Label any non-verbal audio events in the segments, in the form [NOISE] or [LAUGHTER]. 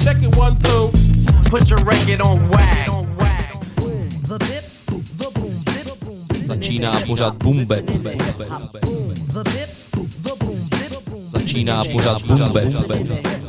Check it one, two. Put your record on wag. The bop the boom dip the boom Začíná pořád bumbe. Začíná pořád bumbe.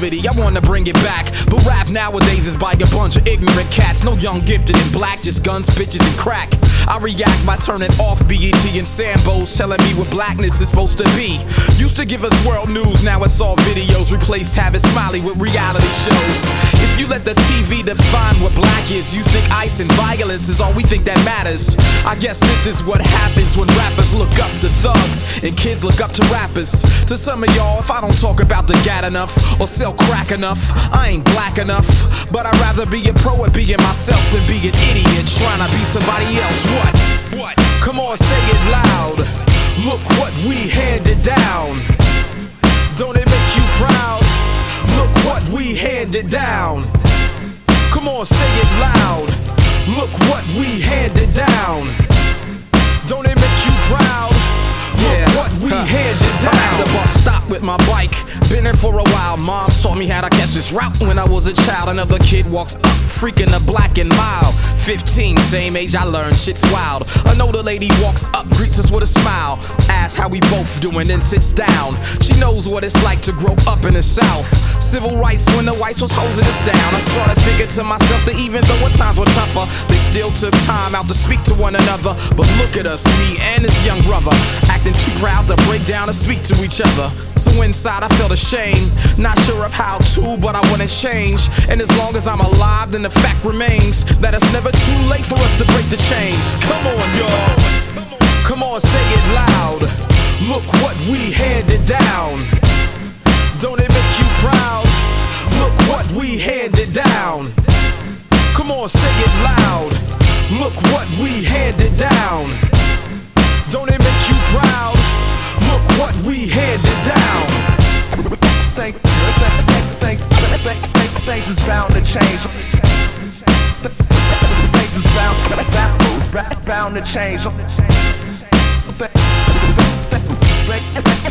I wanna bring it back. But rap nowadays is by a bunch of ignorant cats. No young, gifted, in black, just guns, bitches, and crack. I react by turning off BET and Sambos, telling me what blackness is supposed to be. Used to give us world news, now it's all videos. Replaced Tavis Smiley with reality shows. You let the TV define what black is, you think ice and violence is all we think that matters. I guess this is what happens when rappers look up to thugs and kids look up to rappers. To some of y'all, if I don't talk about the gat enough or sell crack enough, I ain't black enough. But I'd rather be a pro at being myself than be an idiot trying to be somebody else. What? What? Come on, say it loud. Look what we handed down. Don't it make you proud? Look what we handed down. Come on, say it loud. Look what we handed down. Don't it make you proud? Look what we handed down. I'm at the bus stop with my bike. Been there for a while. Mom's taught me how to catch this route when I was a child. Another kid walks up, freaking the black and mild. 15, same age I learned, shit's wild. An older lady walks up, greets us with a smile. Asks how we both doing, then sits down. She knows what it's like to grow up in the South. Civil rights when the whites was hosing us down. I sort of figured to myself that even though our times were tougher, they still took time out to speak to one another. But look at us, me and this young brother, acting too proud to break down and speak to each other. Inside I felt ashamed, not sure of how to, but I wanna change. And as long as I'm alive, then the fact remains that it's never too late for us to break the chains. Come on, y'all. Come on, say it loud. Look what we handed down. Don't it make you proud? Look what we handed down. Come on, say it loud. Look what we handed down. Don't it make you proud? What we handed down. Think, think, think, think, things is bound to change. Things is bound, bound, to change.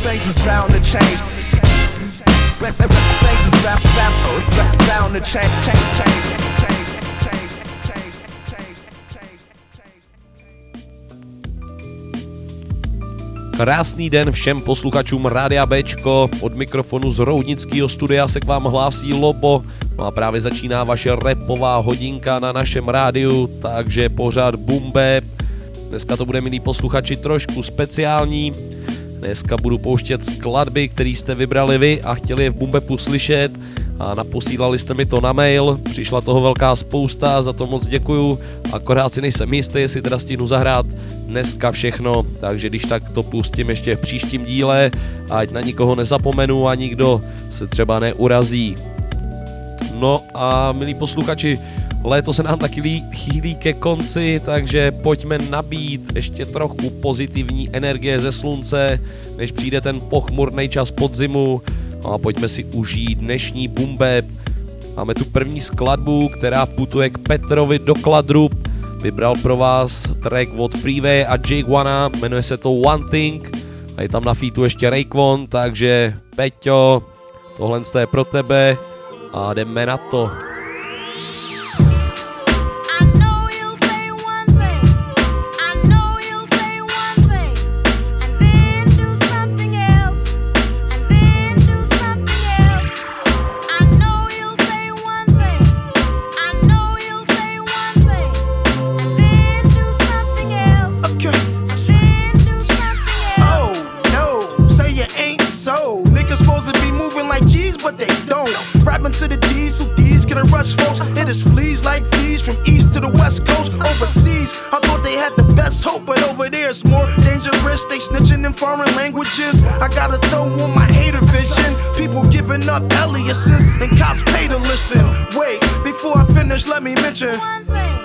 Things is bound to change. Things is bound, bound, bound to change, change, change, change, Krásný den všem posluchačům Rádia Bčko. Od mikrofonu z Roudnického studia se k vám hlásí Lobo. No a právě začíná vaše repová hodinka na našem rádiu, takže pořád Bumbe. Dneska to bude, milí posluchači, trošku speciální. Dneska budu pouštět skladby, které jste vybrali vy a chtěli je v Bumbepu slyšet a naposílali jste mi to na mail, přišla toho velká spousta, za to moc děkuju, akorát si nejsem jistý, jestli teda stihnu zahrát dneska všechno, takže když tak to pustím ještě v příštím díle, ať na nikoho nezapomenu a nikdo se třeba neurazí. No a milí posluchači, léto se nám taky lí- chýlí ke konci, takže pojďme nabít ještě trochu pozitivní energie ze slunce, než přijde ten pochmurný čas podzimu. No a pojďme si užít dnešní bumbeb. Máme tu první skladbu, která putuje k Petrovi do Kladrub. Vybral pro vás track od Freeway a Jake Wana, jmenuje se to One Thing. A je tam na featu ještě Rayquan, takže Peťo, tohle je pro tebe a jdeme na to. There's more dangerous. They snitching in foreign languages. I gotta throw on my hater vision. People giving up aliases and cops pay to listen. Wait, before I finish, let me mention. One thing.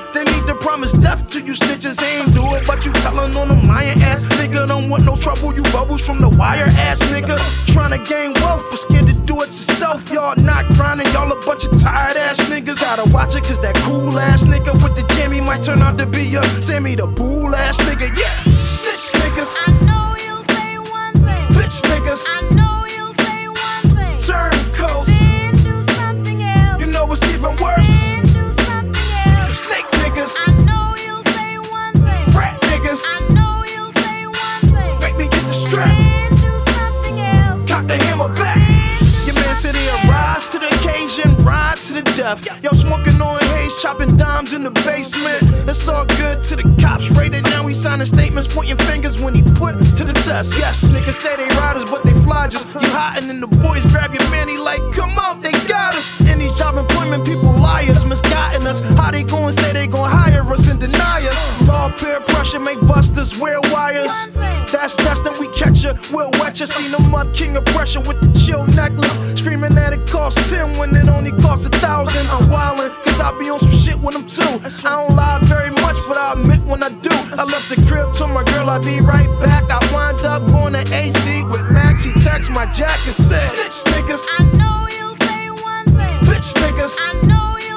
Need to promise death to you snitches. Ain't do it, but you tellin' on them lying ass nigga. Don't want no trouble, you bubbles from the wire ass nigga. Trying to gain wealth, but scared to do it yourself. Y'all not grinding, y'all a bunch of tired ass niggas. Gotta watch it, cause that cool ass nigga with the jammy might turn out to be a Sammy the bull ass nigga. Yeah, snitch niggas, I know you'll say one thing. bitch niggas, cops rated. Now he signing statements, pointing fingers when he put to the test. Yes, niggas say they riders, but they fly just you hottin' and the boys grab your man. He like, come out, they got us. In these job employment, people liars, misguiding us. How they gon' say they gon' hire us and deny us? Law peer pressure make busters wear wires. That's destined, we catch ya, we'll wet ya. Seen a mud king of pressure with the chill necklace. Screaming that it costs 10 when it only costs a thousand. I'm wildin', cause I be on some shit when I'm two. I don't lie very much, but I admit when I do. I left the crib, to my girl I'd be right back. I wind up going to AC with Max. He text my jack and said, Snitch niggas, I know you'll say one thing. bitch niggas, I know you'll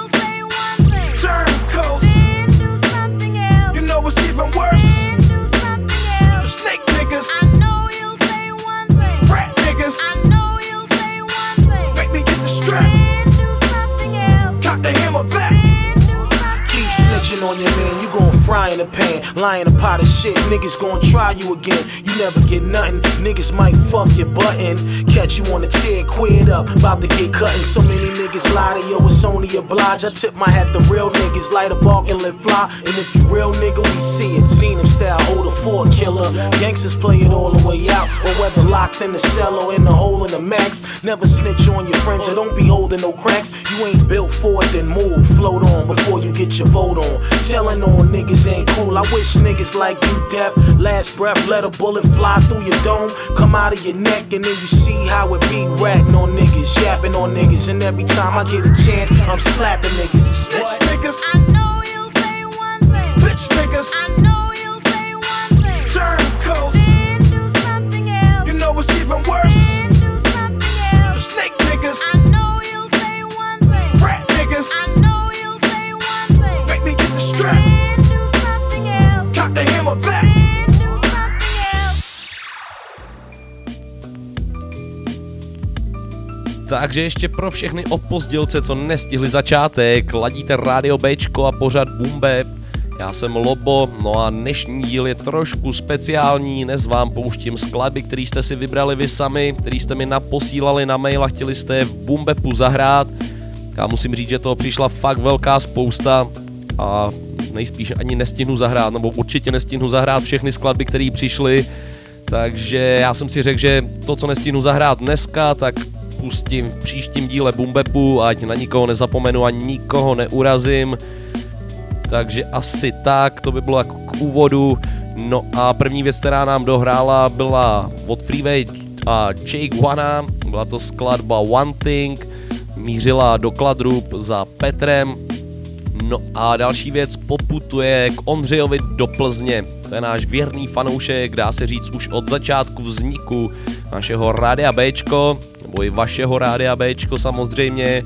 rat on your man, you gon' fry in the pan. Lying a pot of shit, niggas gon' try you again. You never get nothing, niggas might fuck your button. Catch you on the tear, quit up, about to get cutting. So many niggas lie to yo, it's only oblige. I tip my hat to real niggas, light a bark and let fly. And if you real nigga, we see it. Seen him style, hold a four killer. Gangsters play it all the way out, or whether locked in the cell or in the hole in the max. Never snitch on your friends, or don't be holding no cracks. You ain't built for it, then move, float on before you get your vote on. Telling on niggas ain't cool. I wish niggas like you, Depp. Last breath, let a bullet fly through your dome, come out of your neck, and then you see how it be ratting on niggas, yapping on niggas. And every time I get a chance, I'm slapping niggas. Snitch niggas, I know you'll say one thing. bitch niggas, I know you'll say one thing. turncoats. Then do something else. You know what's even worse? Then do something else. Snake niggas, I Takže ještě pro všechny opozdělce, co nestihli začátek, ladíte rádio Bčko a pořad Bumbe. Já jsem Lobo, no a dnešní díl je trošku speciální, dnes vám pouštím skladby, které jste si vybrali vy sami, který jste mi naposílali na mail a chtěli jste je v Bumbepu zahrát. Já musím říct, že toho přišla fakt velká spousta a nejspíš ani nestihnu zahrát, nebo určitě nestihnu zahrát všechny skladby, které přišly, takže já jsem si řekl, že to, co nestihnu zahrát dneska, tak pustím v příštím díle Bumbepu, ať na nikoho nezapomenu a nikoho neurazím. Takže asi tak, to by bylo jako k úvodu. No a první věc, která nám dohrála, byla od Freeway a Jake Wana, byla to skladba One Thing, mířila do Kladrup za Petrem, No a další věc poputuje k Ondřejovi do Plzně. To je náš věrný fanoušek, dá se říct už od začátku vzniku našeho Rádia Bčko, nebo i vašeho Rádia Bčko samozřejmě.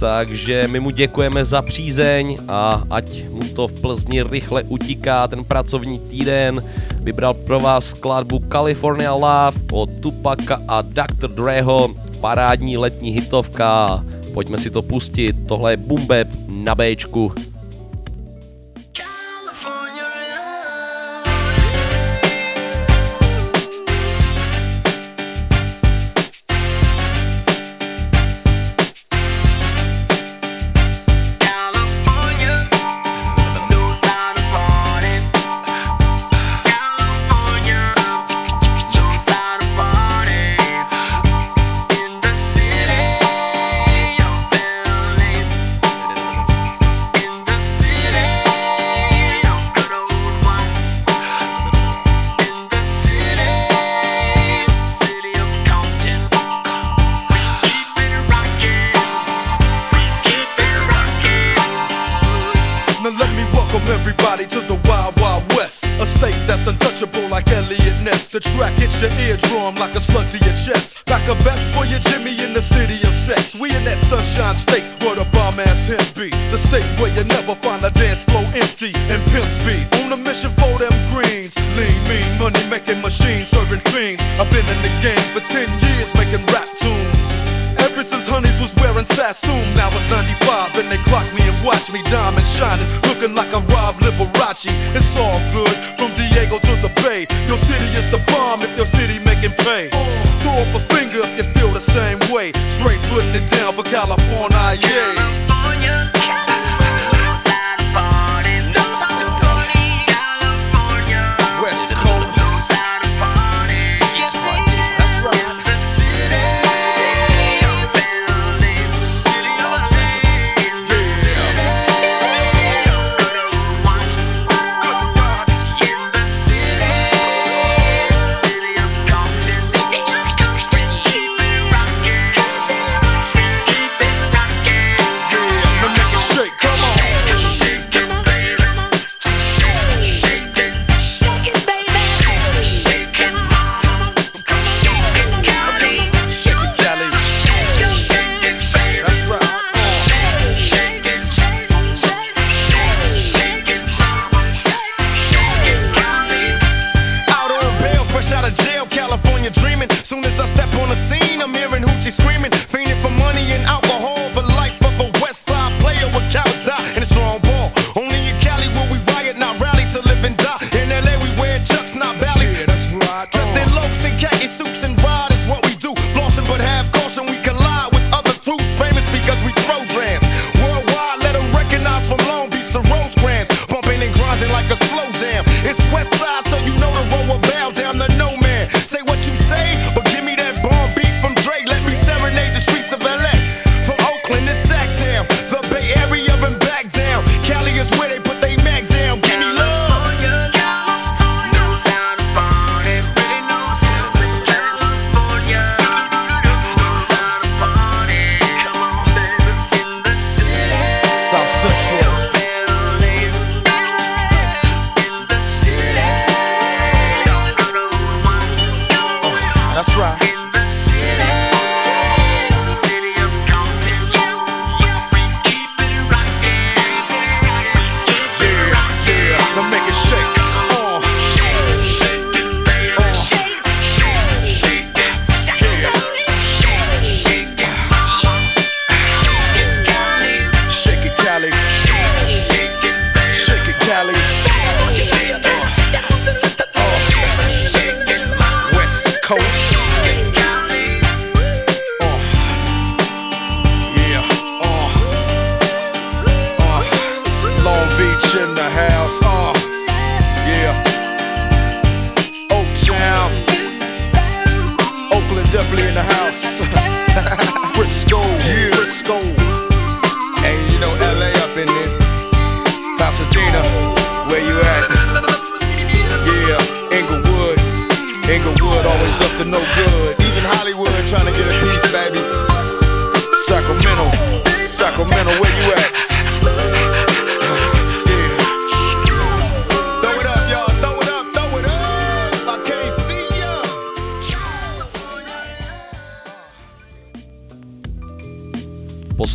Takže my mu děkujeme za přízeň a ať mu to v Plzni rychle utíká ten pracovní týden. Vybral pro vás skladbu California Love od Tupaka a Dr. Dreho, parádní letní hitovka. Pojďme si to pustit, tohle je Bumbeb na Bčku.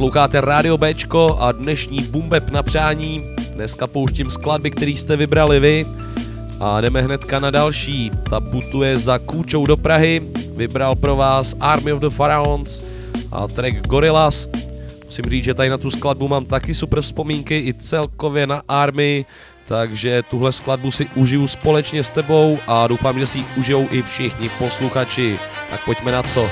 Posloucháte Radio Bčko a dnešní bumbeb na přání. Dneska pouštím skladby, který jste vybrali vy. A jdeme hnedka na další. Ta putuje za kůčou do Prahy. Vybral pro vás Army of the Pharaons a track Gorillaz. Musím říct, že tady na tu skladbu mám taky super vzpomínky i celkově na Army, takže tuhle skladbu si užiju společně s tebou a doufám, že si ji užijou i všichni posluchači. Tak pojďme na to.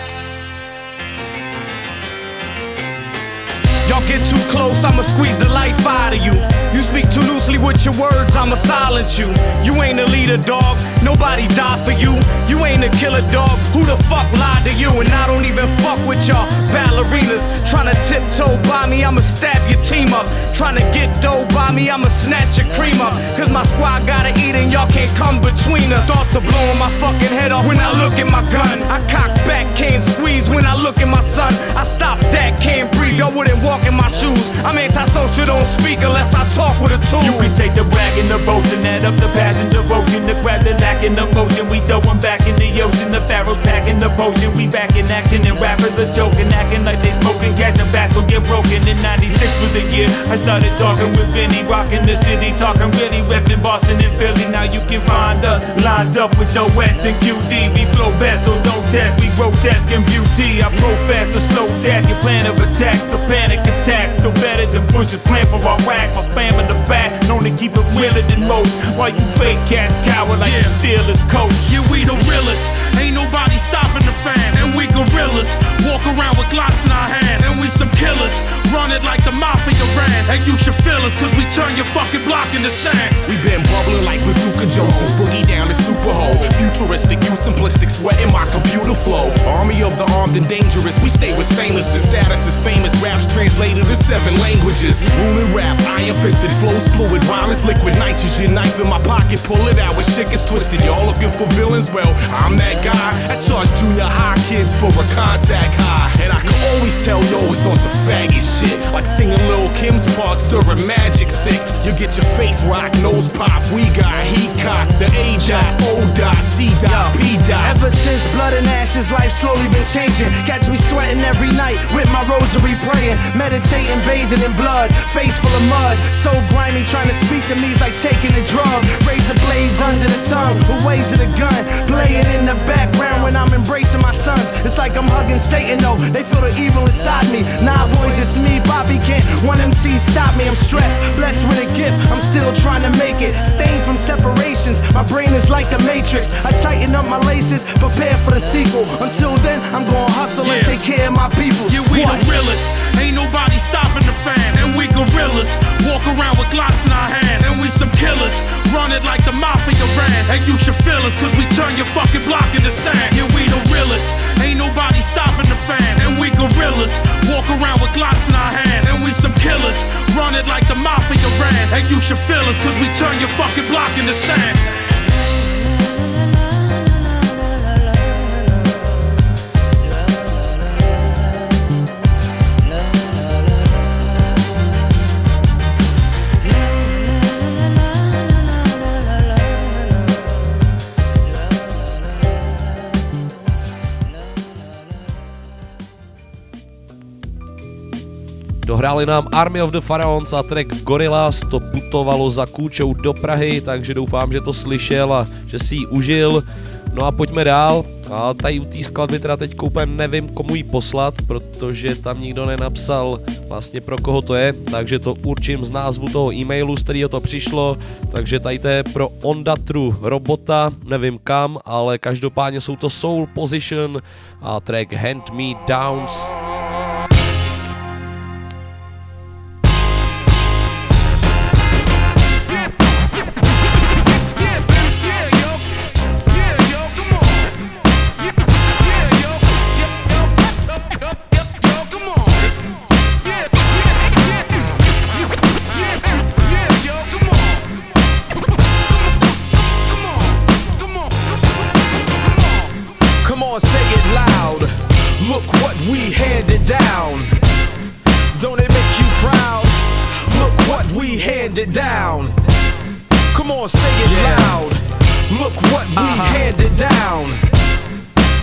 Y'all get too close, I'ma squeeze the life out of you. You speak too loosely with your words, I'ma silence you. You ain't a leader, dog. Nobody died for you. You ain't a killer, dog. Who the fuck lied to you? And I don't even fuck with y'all ballerinas. Tryna tiptoe by me, I'ma stab your team up. Tryna get dough by me, I'ma snatch your cream up. Cause my squad gotta eat and y'all can't come between us. Thoughts are blowing my fucking head off when I look at my gun. I cock back, can't squeeze when I look at my son. I stop that, can't breathe. Y'all wouldn't walk in my shoes. I'm antisocial, don't speak unless I talk with a tool. You can take the rag and the roast and add up the passion, devotion, the rather lacking emotion. We throw 'em back in the ocean. The pharaohs packing the potion. We back in action and rappers are joking, acting like they smoking. Gas the bats will get broken. In 96 was the year I started talking with Vinny, rocking the city, talking really, repping Boston and Philly. Now you can find us lined up with the West and QD. We flow best, so don't test. We grotesque and beauty. I profess a slow death. Your plan of attack, so panic attacks. Still better than Bush's plan for Iraq. My fam in the back, known to keep it realer than most. While you fake cats cower like Yeah. Yeah, we the realest. Ain't nobody stopping the fam. And we gorillas. Walk around with Glocks in our hand. And we some killers. Run it like the mafia ran. And you should feel us, cause we turn your fucking block into sand. We been bubbling like bazooka Joseph's boogie down the super hole. Futuristic, you simplistic, sweating my computer flow. Army of the armed and dangerous, we stay with stainless. The status is famous, raps translated in seven languages. Ruling rap, iron fisted, flows fluid, rhyme is liquid. Nitrogen knife in my pocket, pull it out, with shit is twisted. Y'all looking for villains? Well, I'm that guy. I charge junior high kids for a contact high. And I can always tell yo it's on some faggot shit. Like singing Lil Kim's part, stirring magic stick. You get your face rocked, nose pop. We got heat cock, the A dot, O dot, T dot, P dot. Ever since blood and ashes, life slowly been changing. Catch me sweating every night with my rosary praying, meditating, bathing in blood, face full of mud. So grimy, trying to speak to me's like taking a drug. Razor blades under the tongue, the ways of the gun, playing in the background when I'm embracing my sons. It's like I'm hugging Satan, though they feel the evil inside me. Nah, boys, it's me, Bobby can't. One MC stop me. I'm stressed, blessed with a gift. I'm still trying to make it. Stained from separations, my brain is like the Matrix. I tighten up my laces, prepare for the sequel. Until then, I'm gonna hustle and take care of my people. Yeah, we What? the realest. Ain't nobody stopping the fam. And we gorillas. Walk around with Glocks in our hand. And we some killers. Run it like the mafia ran. And you should feel us, cause we turn your fucking block into sand. Yeah, we the realest. Ain't nobody stopping the fam. And we gorillas. Walk around with Glocks in our hand. And we some killers. Run it like the mafia ran. And you should feel us, cause we turn your fucking block into sand. Dohráli nám Army of the Pharaons a track Gorillaz, to putovalo za kůčou do Prahy, takže doufám, že to slyšel a že si ji užil. No a pojďme dál. A tady u té skladby teda teď úplně nevím, komu ji poslat, protože tam nikdo nenapsal vlastně pro koho to je, takže to určím z názvu toho e-mailu, z kterého to přišlo, takže tady to je pro Ondatru robota, nevím kam, ale každopádně jsou to Soul Position a track Hand Me Downs. Handed down. Come on, say it loud. Look what we handed down.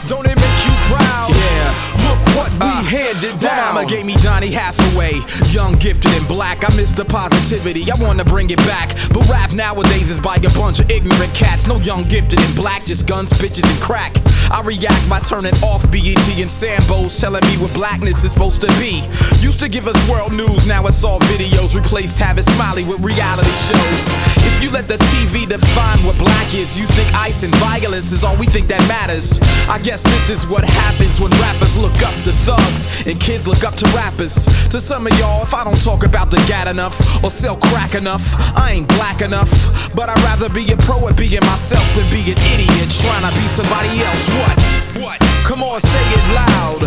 Don't it make you proud? Yeah. Look what we Uh, handed My down. mama gave me Donny Hathaway, young, gifted, and black. I miss the positivity, I wanna bring it back. But rap nowadays is by a bunch of ignorant cats. No young, gifted, and black, just guns, bitches, and crack. I react by turning off BET and Sambos, telling me what blackness is supposed to be. Used to give us world news, now it's all videos. Replaced Tavis Smiley with reality shows. If you let the TV define what black is, you think ice and violence is all we think that matters. I guess this is what happens when rappers look up to thugs and kids look up to rappers. To some of y'all, if I don't talk about the gat enough or sell crack enough, I ain't black enough. But I'd rather be a pro at being myself than be an idiot trying to be somebody else. What? What? Come on, say it loud.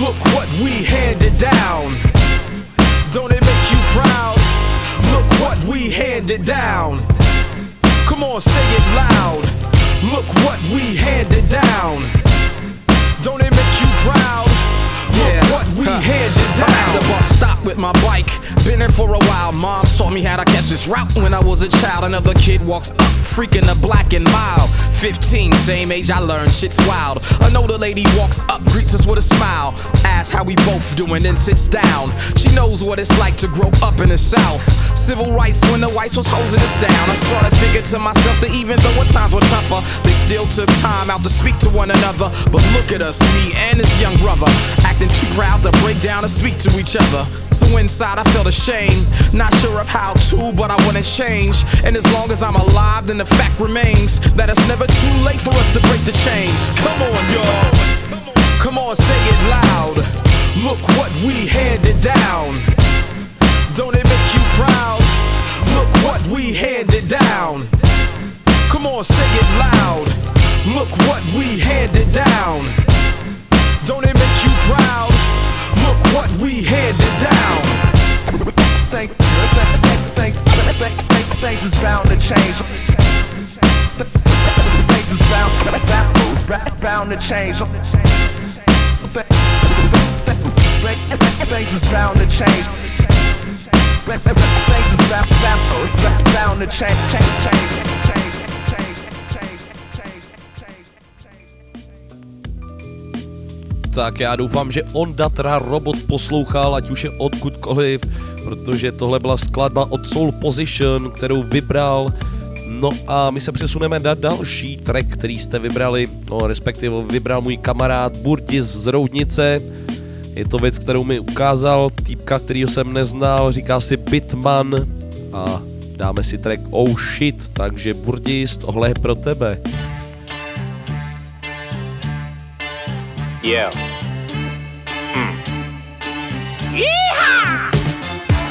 Look what we handed down. Don't it make you proud? Look what we handed down. Come on, say it loud. Look what we handed down. Don't it make you proud? We handed I'm at the bus stop with my bike, Been in for a while, moms taught me how to catch this route when I was a child. Another kid walks up, freaking the black and mild. 15, same age I learned, shit's wild. Another lady walks up, greets us with a smile. Asks how we both doing, then sits down. She knows what it's like to grow up in the South. Civil rights when the whites was hosing us down. I sort of figured to myself that even though our times were tougher, they still took time out to speak to one another. But look at us, me and this young brother, acting too proud to break down and speak to each other. So inside I felt ashamed, not sure of how to, but I wouldn't change. And as long as I'm alive, then the fact remains that it's never too late for us to break the chains. Come on, y'all. Come on, say it loud. Look what we handed down. Don't it make you proud? Look what we handed down. Come on, say it loud. Look what we handed down. Don't it make you proud? Look what we handed down. Think, think, think, think, think, things is bound to change. Things is bound, bound, bound to change. Things is bound to change. Things is bound, bound, bound to change, change, change, change, change, Tak já doufám, že Onda teda robot poslouchal, ať už je odkudkoliv, protože tohle byla skladba od Soul Position, kterou vybral. No a my se přesuneme na další track, který jste vybrali, no respektive vybral můj kamarád Burtis z Roudnice. Je to věc, kterou mi ukázal týpka, kterýho jsem neznal, říká si Bitman a dáme si track Oh Shit, takže Burtis, tohle je pro tebe. Yeah.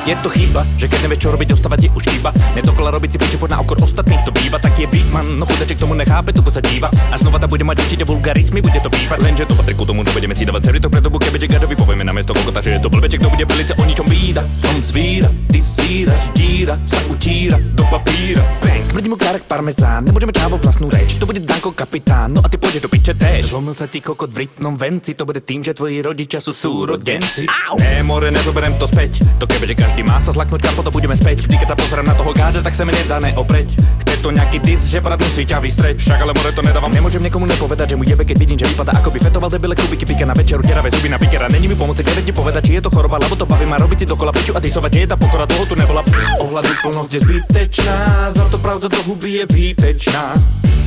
Je to chyba, že keď nevieš čo robiť, dostávať ti už chýba. Nedokola robiť si piči furt na okor ostatných to býva, tak je Beatman, no chudeček tomu nechápe, to sa díva. A znova ta bude mať určite vulgarizmy, bude to bývať, lenže to patrí ku tomu, nebudeme si dávať celý to pre dobu, kebyže gadovi povieme na miesto kokota, že je to blbeček, to bude velice o ničom bída. Som zvíra, ty síra, díra, sa utíra do papíra. Bang, smrdí mu kárek parmezán, nemôžeme čávo vlastnú reč, to bude Danko kapitán, no a ty pôjdeš do piče též. Zlomil sa ti kokot v rytnom venci, to bude tým, že tvoji rodičia sú súrodenci. Ne, more, nezoberem to späť, to kebyže každý má sa zlaknúť kam potom budeme späť. Vždy, keď sa pozerám na toho gáča, tak sa mi nedá neopreť. Chce to nejaký dis, že brat musí ťa vystreť. Však ale more to nedávam. Nemôžem niekomu nepovedať, že mu jebe, keď vidím, že vypadá ako by fetoval debile kubiky pika na večeru, teravé zuby na pikera. Není mi pomôcť, keď ti povedať, či je to choroba, lebo to baví ma robiť si dokola piču a disovať. Je tá pokora, toho tu nebola. Ohľadu plnosť je zbytečná, za to pravda do huby je výtečná.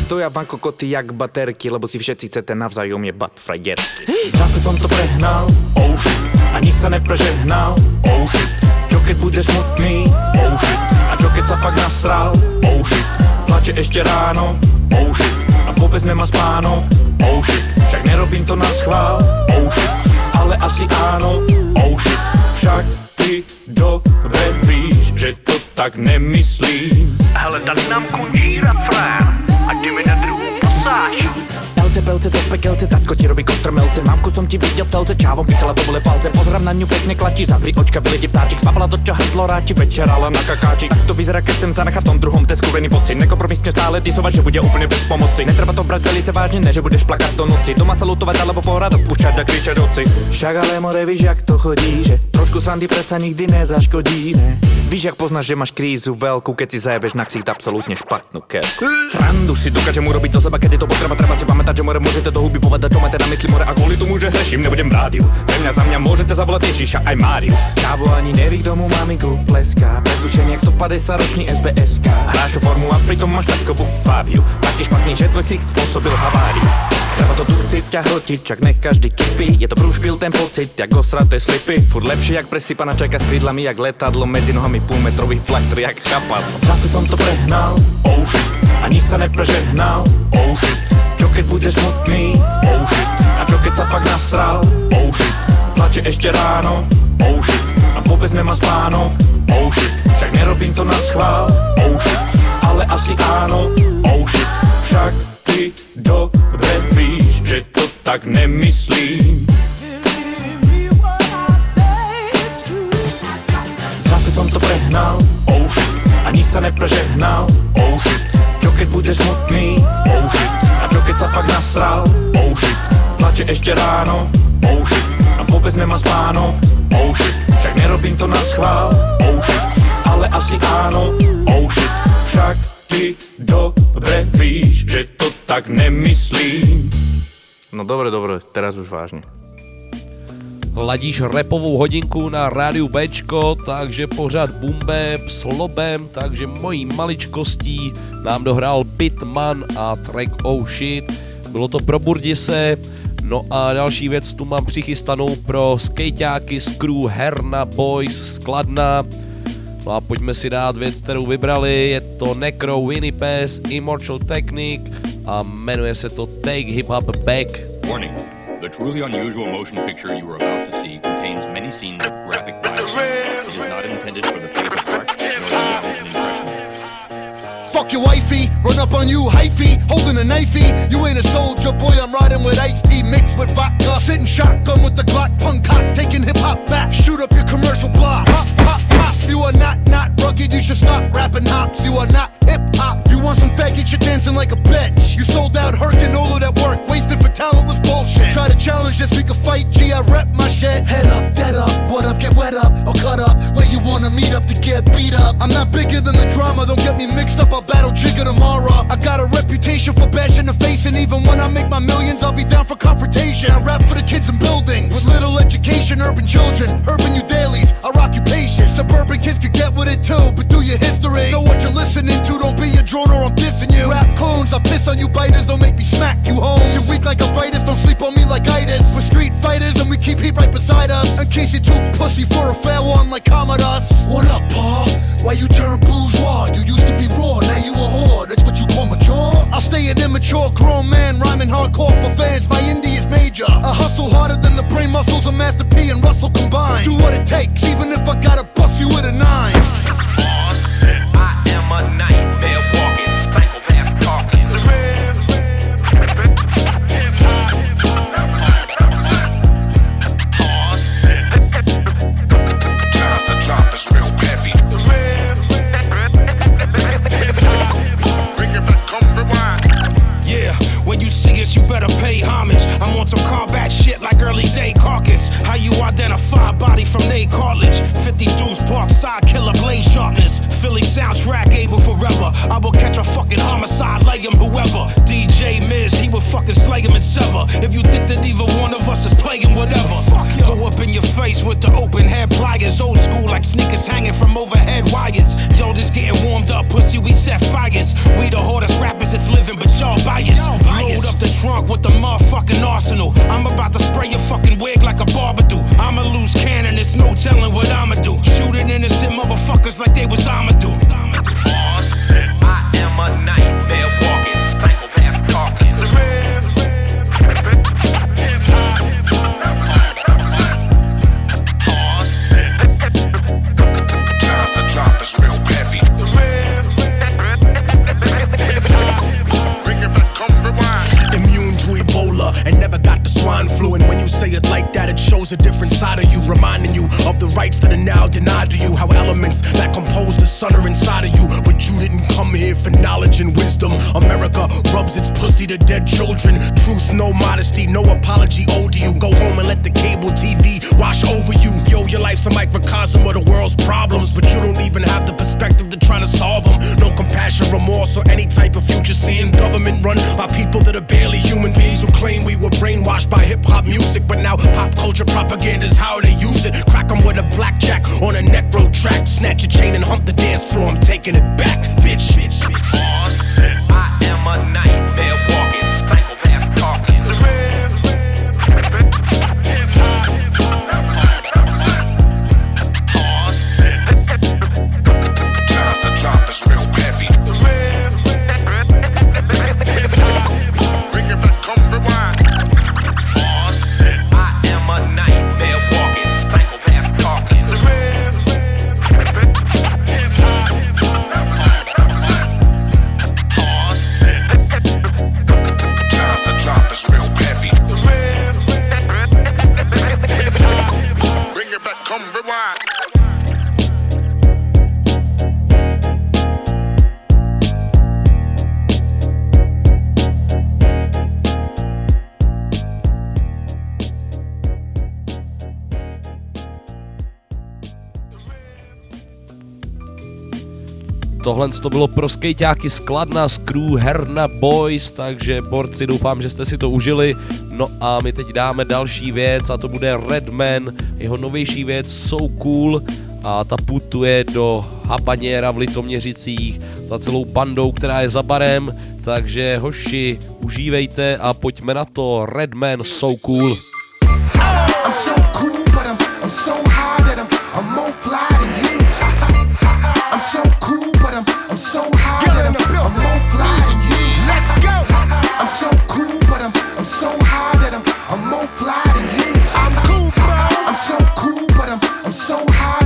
Stoja van kokoty jak baterky, lebo si všetci chcete navzájom je bat frajerky. Zase som to prehnal, oh shit, a nič sa neprežehnal, oh shit. Čo keď bude smutný, oh shit, a čo keď sa fakt nasral, oh shit. Plače ešte ráno, oh shit, a vôbec nemá spánok, oh shit. Však nerobím to na schvál, oh shit, ale asi áno, oh shit. Však ty dobre víš, že to tak nemyslím. Hele, tady nám končí refrén Pelce, to pekelce, tatko ti robí kontrmelce Mamku som ti videl v telce, čávom pichala do bole palce Pozrám na ňu pekne klačí, zavri očka, vyledi vtáčik Spapala do hrdlo, ráči večer, ale na kakáči. Tak to vyzerá, keď chcem zanechať v tom druhom, ten skurvený pocit. Nekompromisne stále disovať, že bude úplne bez pomoci. Netreba to brať velice vážne, ne, že budeš plakať do noci. Doma sa lutovať alebo poradok pušťať a kričať oci. Však ale more, víš, jak to chodí, že trošku sandy predsa nikdy nezaškodí, ne? Víš, jak poznáš, že máš krízu veľkú, keď si zajebeš na ksít absolútne špatnú keľku Srandu si dokážem urobiť do seba, je to potreba, treba si pamätať, že more môžete do huby povedať, čo máte na mysli more a kvôli tomu, že hreším, nebudem v rádiu. Pre mňa za mňa môžete zavolať Ježiša aj Máriu. Čávo ani neví, kto mu maminku pleská. Prezušený jak 150 ročný SBSK. Hráš tú formu a pritom máš taťkovú Fabiu. Taký špatný, že tvoj ksicht spôsobil haváriu. Treba to tu chcieť ťa hrotiť, čak nech každý kypí Je to prúšpil ten pocit, jak osraté slipy Furt lepšie, jak presypaná čajka s krídlami Jak letadlo medzi nohami půl metrový flaktor, jak chapat Zase som to prehnal, oh shit A nič sa neprežehnal, oh shit Čo keď bude smutný, oh shit. A čo keď sa fakt nasral, oh shit. Plače ešte ráno, oh shit. A vôbec nemá spánok, oh shit. Však nerobím to na schvál, oh shit. Ale asi áno, oh shit. Však ty dobre víš, že to tak nemyslím. Zase som to prehnal, oh shit. A nič sa neprežehnal, oh shit. Čo keď bude smutný, oh shit A čo keď sa fakt nasral, oh shit Plače ešte ráno, oh shit A vôbec nemá spánok, oh shit Však nerobím to na schvál. Oh shit, ale asi áno. Oh shit, však ty dobre víš, že to tak nemyslím. No dobre, dobre, teraz už vážne Ladíš repovou hodinku na rádiu Bčko, takže pořád Bumbe s Lobem, takže mojí maličkostí nám dohrál Bitman a track Oh Shit. Bylo to pro Burdise, no a další věc tu mám přichystanou pro skejťáky z crew Herna Boys z Kladna. No a pojďme si dát věc, kterou vybrali, je to Necro, Winnie Pass, Immortal Technique a jmenuje se to Take Hip Hop Back. Warning. The truly unusual motion picture you are about to see contains many scenes of graphic violence. It is not intended for the faint of heart, nor the young and ah. impressionable. Fuck your wifey, run up on you, hyphy, holding a knifey. You ain't a soldier, boy, I'm riding with iced tea mixed with vodka. Sitting shotgun with the Glock, punk cock, taking hip hop back. Shoot up your commercial block. Pop, pop, pop. You are not, not rugged, you should stop rapping hops. You are not hip hop. Want some faggot, you're dancing like a bitch. You sold out, hurting all of that work, wasted for talentless bullshit. Try to challenge this, we can fight, G, I rep my shit. Head up, dead up, what up, get wet up, or cut up. Where you wanna meet up to get beat up. I'm not bigger than the drama, don't get me mixed up, I'll battle Jigga tomorrow. I got a reputation for bashing the face, and even when I make my millions, I'll be down for confrontation. I rap for the kids in buildings with little education, urban children, urban you dailies. You patient. Suburban kids could get with it too, but do your history. Know what you're listening to, don't be a drone or I'm dissing you. Rap clones, I piss on you biters, don't make me smack you home. You're weak like a virus, don't sleep on me like itis. We're street fighters and we keep heat right beside us. In case you're too pussy for a fair one like Commodus. What up, Paul? Why you turn bourgeois? You used to be raw, now you a whore. That's what you call mature? I'll stay an immature grown man, rhyming hardcore for fans. My indie is major. I hustle harder than the brain muscles of Master P and Russell combined. Do what it takes, even if I gotta bust you with a nine. Tohle to bylo pro skejťáky skladna z crew Herna Boys, takže borci doufám, že jste si to užili. No a my teď dáme další věc a to bude Redman, jeho novější věc So Cool a ta putuje do Habaněra v Litoměřicích za celou bandou, která je za barem, takže hoši, užívejte a pojďme na to Redman So Cool. I'm so cool, but I'm, I'm so high that I'm, I'm more fly than you. I'm, so high that I'm, I'm more fly than you. Let's go. I'm so cool, but I'm, I'm so high that I'm, I'm more fly than you. I'm cool, bro. I'm so cool, but I'm, I'm so high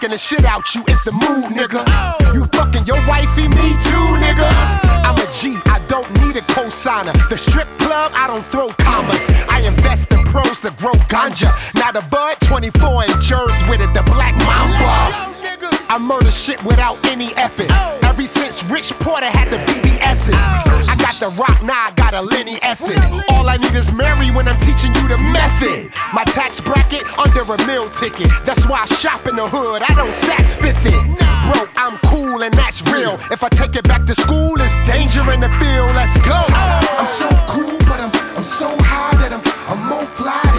Smacking the shit out you, it's the mood, nigga. You fucking your wifey, me too, nigga. I'm a G, I don't need a cosigner. The strip club, I don't throw commas. I invest in pros to grow ganja. Now the bud 24 and jers with it, the black mamba. I murder shit without any effort. Since Rich Porter had the BBS's. I got the rock, now I got a Lenny Essid. All I need is Mary when I'm teaching you the method. My tax bracket under a meal ticket. That's why I shop in the hood, I don't Saks Fifth it. Bro, I'm cool and that's real. If I take it back to school, it's danger in the field. Let's go. I'm so cool, but I'm, I'm so high that I'm, I'm more fly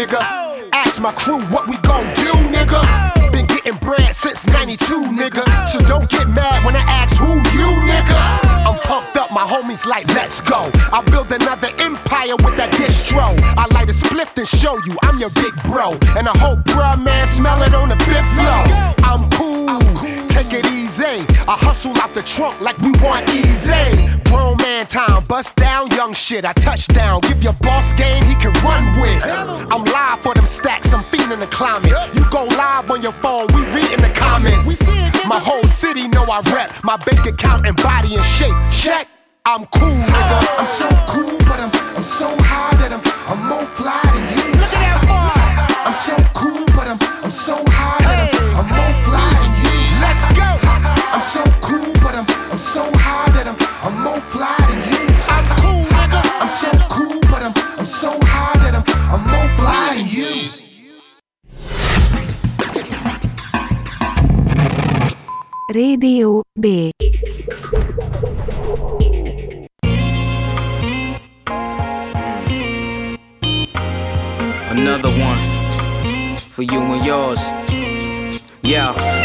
nigga. Ask my crew what we gon' do, nigga. Been getting bread since 92, nigga. So don't get mad when I ask who you, nigga. I'm pumped up, my homies like, let's go. I'll build another empire with that distro. I light a spliff and show you I'm your big bro. And I hope, bruh, man, smell it on the fifth floor. I'm cool, take it easy. I hustle out the trunk like we want easy. Grown man time, bust down young shit. I touch down, give your boss game he can run with. I'm live for them stacks, I'm feeling the climate. You go live on your phone, we read in the comments. My whole city know I rep. My bank account and body and shape. Check. I'm cool, nigga. I'm so cool, but I'm, I'm so high that I'm, I'm more fly than you. Look at that boy. I'm so cool, but I'm, I'm so high that I'm, I'm more fly than you. Let's go. I'm so cool, but I'm, I'm so high that I'm, I'm more fly than you. I'm cool, nigga. I'm so cool, but I'm, I'm so high that I'm, I'm more fly than you. Radio B. Another one for you and yours. Yo, yo, yo,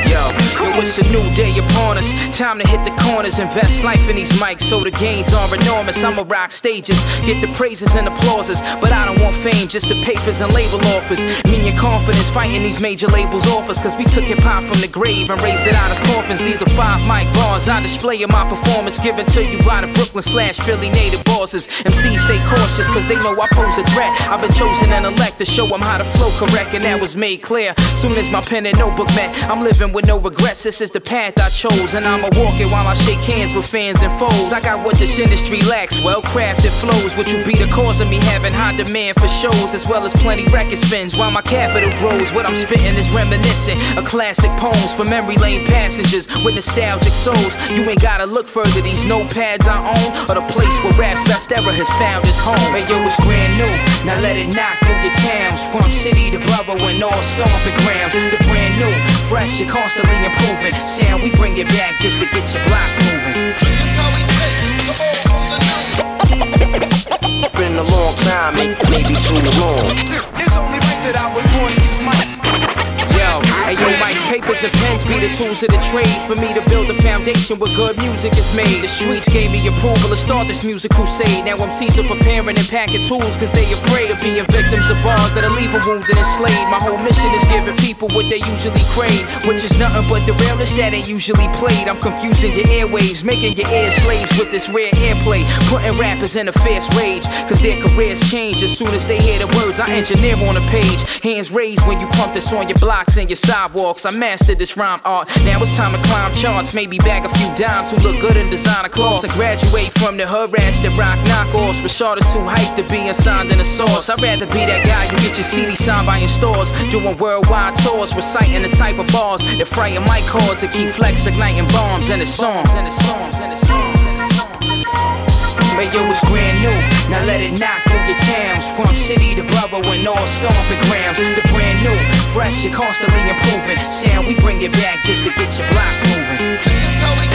it's a new day upon us. Time to hit the corners, invest life in these mics so the gains are enormous. I'ma rock stages, get the praises and applauses. But I don't want fame, just the papers and label offers. Me and confidence fighting these major labels offers. Cause we took hip hop from the grave and raised it out as coffins. These are five mic bars. I display in my performance given to you by the Brooklyn slash Philly native bosses. MCs stay cautious cause they know I pose a threat. I've been chosen and elected to show them how to flow correct, and that was made clear. Soon as my pen and notebook met, I'm living with no regrets. This is the path I chose, and I'ma walk it while I shake hands with fans and foes. I got what this industry lacks well crafted flows, which will be the cause of me having high demand for shows, as well as plenty record spins while my capital grows. What I'm spitting is reminiscent of classic poems for memory lane passengers with nostalgic souls. You ain't gotta look further, these notepads I own are the place where rap's best ever has found its home. Hey yo, it's brand new, now let it knock through your towns. From city to borough and all stomping grounds. It's the brand new, fresh and constantly Sound, we bring it back just to get your blocks moving. Been a long time, maybe too long. It's only right that I was born to use mics. Hey yo, mics, papers, and pens be the tools of the trade for me to build a foundation where good music is made. The streets gave me approval to start this music crusade. Now I'm Caesar preparing and packing tools cause they afraid of being victims of bars that'll leave them wounded and slayed. My whole mission is giving people what they usually crave, which is nothing but the realness that ain't usually played. I'm confusing your airwaves, making your ear slaves with this rare airplay, putting rappers in a fierce rage cause their careers change as soon as they hear the words I engineer on a page. Hands raised when you pump this on your blocks and your side sidewalks. I mastered this rhyme art. Now it's time to climb charts. Maybe bag a few dimes who look good in designer clothes. And graduate from the hood rats that rock knockoffs. Rashard is too hyped to be signed in a source. I'd rather be that guy who get your CD signed by your stores. Doing worldwide tours, reciting the type of bars that frighten mic chords to keep flex igniting bombs in his songs. And his songs, and his songs, and his songs, and his songs. But yo, it's brand new. Now let it knock through your towns. From city to borough and all stomping grounds. It's the brand new, fresh and constantly improving. Sound, we bring it back just to get your blocks moving. This is how we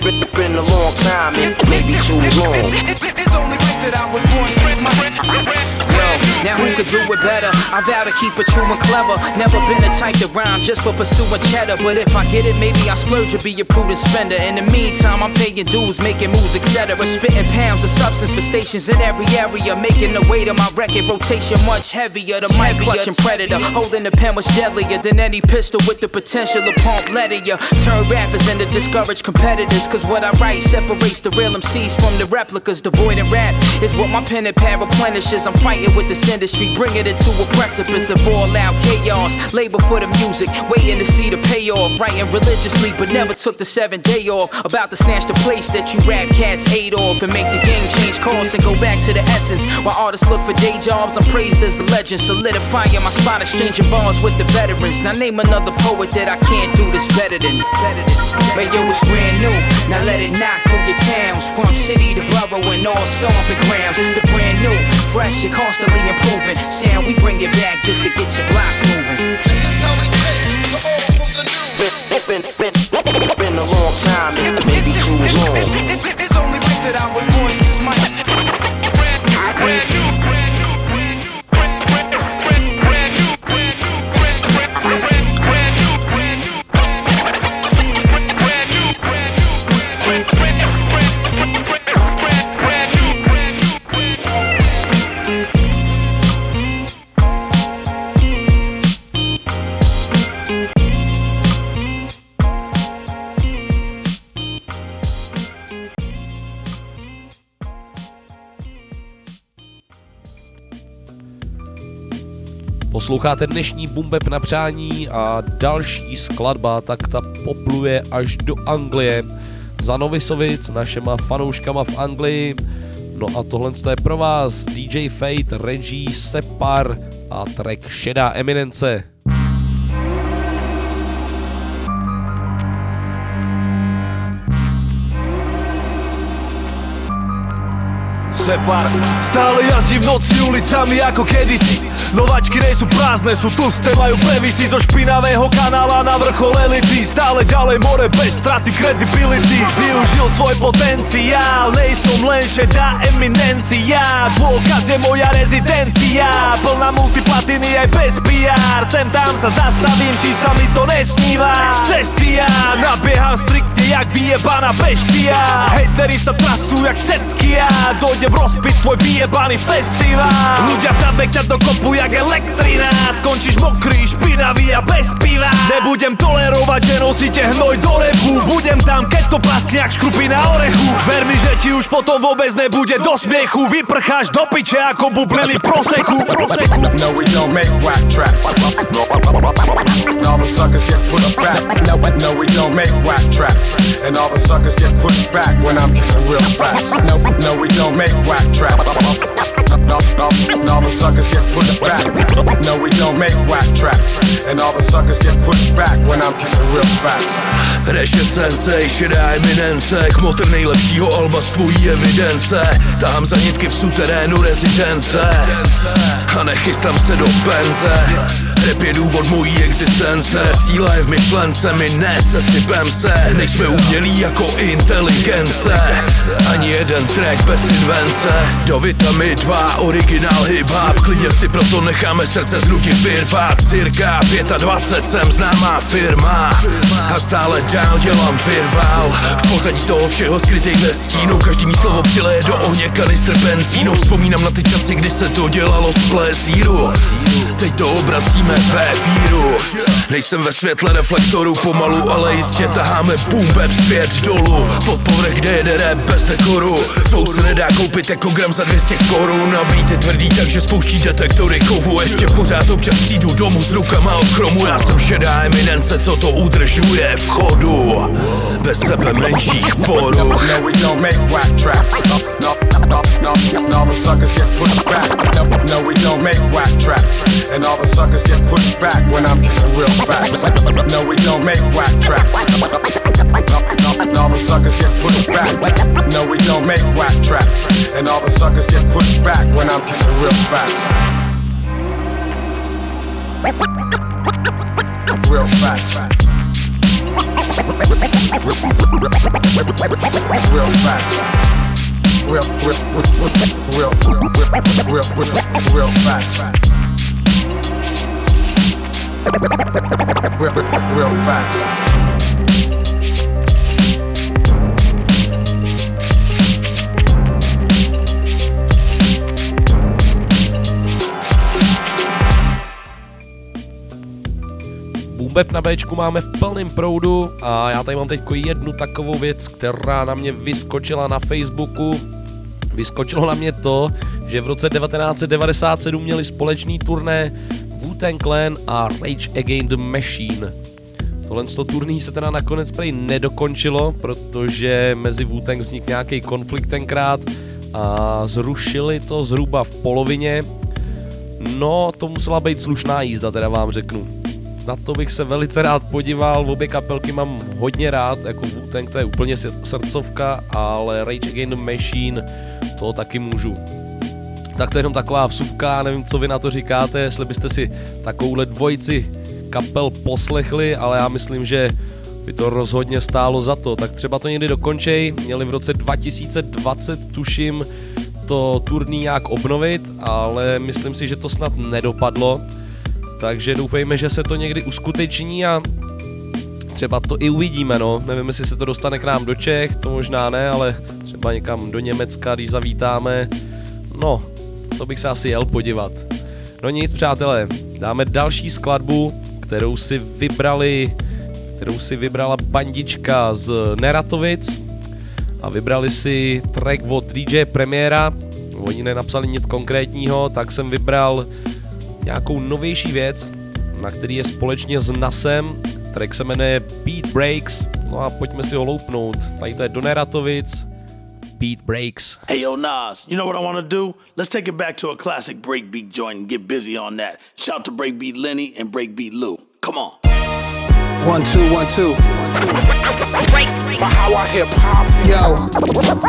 Been, been, a long time, maybe too long. It's only right that I was born now who could do it better? I vow to keep it true and clever. Never been the type to rhyme just for pursuing cheddar. But if I get it, maybe I splurge or be a prudent spender. In the meantime, I'm paying dues, making moves, etc. Spitting pounds of substance for stations in every area. Making the weight of my record rotation much heavier. The mic clutching predator. Holding the pen was deadlier than any pistol with the potential to pump lead in ya. Turn rappers into discouraged competitors. Cause what I write separates the real MCs from the replicas. Devoid and rap is what my pen and pad replenishes. I'm fighting with this industry, bringing it to a precipice of all out chaos. Labor for the music, waiting to see the payoff. Writing religiously, but never took the seven day off. About to snatch the place that you rap cats hate off and make the game change course and go back to the essence. While artists look for day jobs, I'm praised as a legend, solidifying my spot, exchanging bars with the veterans. Now name another poet that I can't do this better than. Better than. But yo, it's brand new. Now let it knock through your towns, from city to borough and all stomping grounds. It's the brand new, fresh and constantly improving. Sound, we bring it back just to get your blocks moving. This is how we Been, been, been, been a long time, maybe too long. It's only right that I was born in these mics. Brand new. Posloucháte dnešní Bumbeb na přání a další skladba, tak ta popluje až do Anglie za Novisovic, našema fanouškama v Anglii. No a tohle je pro vás DJ Fate, Reggie, Separ a track Šedá eminence. Separ Stále jazdím v noci ulicami ako kedysi Novačky nie sú prázdne, sú tlsté, majú previsy Zo špinavého kanála na vrchol elity. Stále ďalej more bez straty credibility Využil svoj potenciál, nej som len šedá eminencia. Dôkaz je moja rezidencia Plná multiplatiny aj bez PR. Sem tam sa zastavím, či sa mi to nesníva. Z cesty ja nabieham striktne jak vyjebaná beštia. Hejteri sa trasú jak cecky ja Dojdem rozbiť tvoj vyjebaný festival. Ľudia v tabe ťa dokopu jak elektrina Skončíš mokrý, špinavý a bez piva Nebudem tolerovať, že nosíte hnoj do repu Budem tam, keď to praskne jak škrupy na orechu Ver mi, že ti už potom vôbec nebude do smiechu Vyprcháš do piče ako bubliny v proseku, proseku. [LAUGHS] No, we don't make whack tracks. All the suckers get put back. No, no, we don't make whack tracks. And all the suckers get pushed back when I'm kicking real facts. No, no, we don't make whack tracks. All the suckers get pushed back. No, we don't make whack tracks. And all the suckers get pushed back when I'm kicking real facts. Reše sensei, šedá eminence Kmotr nejlepšího alba z tvojí evidence. Tahám za nitky v suterénu rezidence. A nechystám se do penze. Rap je důvod mojí existence. Síla je v myšlence, my ne se sypem se. Nejsme umělí jako inteligence. Ani jeden track bez invence. Do Vitami 2 originál hip-hop. Klidně si proto necháme srdce znutit vyrvat Cirka 25 jsem známá firma. A stále dál dělám virval. V pozadí toho všeho skrytej ve stínu. Každý mý slovo přileje do ohně kanistr benzínu. Vzpomínám na ty časy, kdy se to dělalo z plesíru Teď to obracíme ve víru. Nejsem ve světle reflektoru pomalu, ale jistě taháme boom zpět dolů. Pod povrch, kde jede rap bez dekoru. Svou se nedá koupit jako gram za 200 korun. Beaty tvrdý, takže spouští detektory kovu. Ještě pořád občas přijdu domů s rukama od chromu jsem šedá eminence, co to udržuje v chodu. Bez sebe menších poruch. No, we don't make whack tracks. And all the suckers get pushed back. When I'm kicking real facts. Real facts. Real facts. Real. Real, real, real, real, real, facts. Real facts. Boombap na Bčku máme v plném proudu a já tady mám teď jednu takovou věc, která na mě vyskočila na Facebooku. Vyskočilo na mě to, že v roce 1997 měli společný turné Wu-Tang Clan a Rage Against the Machine. Tohle to turný se teda nakonec prej nedokončilo, protože mezi Wu-Tang vznikl nějaký konflikt tenkrát a zrušili to zhruba v polovině. No, to musela být slušná jízda, teda vám řeknu na to bych se velice rád podíval, obě kapelky mám hodně rád, jako Wu-Tang to je úplně srdcovka, ale Rage Against the Machine to taky můžu. Tak to je jenom taková vsuvka, nevím co vy na to říkáte, jestli byste si takovouhle dvojici kapel poslechli, ale já myslím, že by to rozhodně stálo za to. Tak třeba to někdy dokončej, měli v roce 2020 tuším to turný nějak obnovit, ale myslím si, že to snad nedopadlo, takže doufejme, že se to někdy uskuteční a třeba to i uvidíme, no. Nevím, jestli se to dostane k nám do Čech, to možná ne, ale třeba někam do Německa, když zavítáme. No, to bych se asi jel podívat. No nic, přátelé, dáme další skladbu, kterou si vybrali, kterou si vybrala bandička z Neratovic a vybrali si track od DJ Premiéra. Oni nenapsali nic konkrétního, tak jsem vybral nějakou novější věc, na který je společně s Nasem. Track se jmenuje Beat Breaks. No a pojďme si ho loupnout. Tady to je Doneratovic. Beat Breaks. Hey yo, Nas, you know what I want to do? Let's take it back to a classic breakbeat joint and get busy on that. Shout to Breakbeat Lenny and Breakbeat Lou. Come on. One, two, one, two. My how I hip hop. Yo,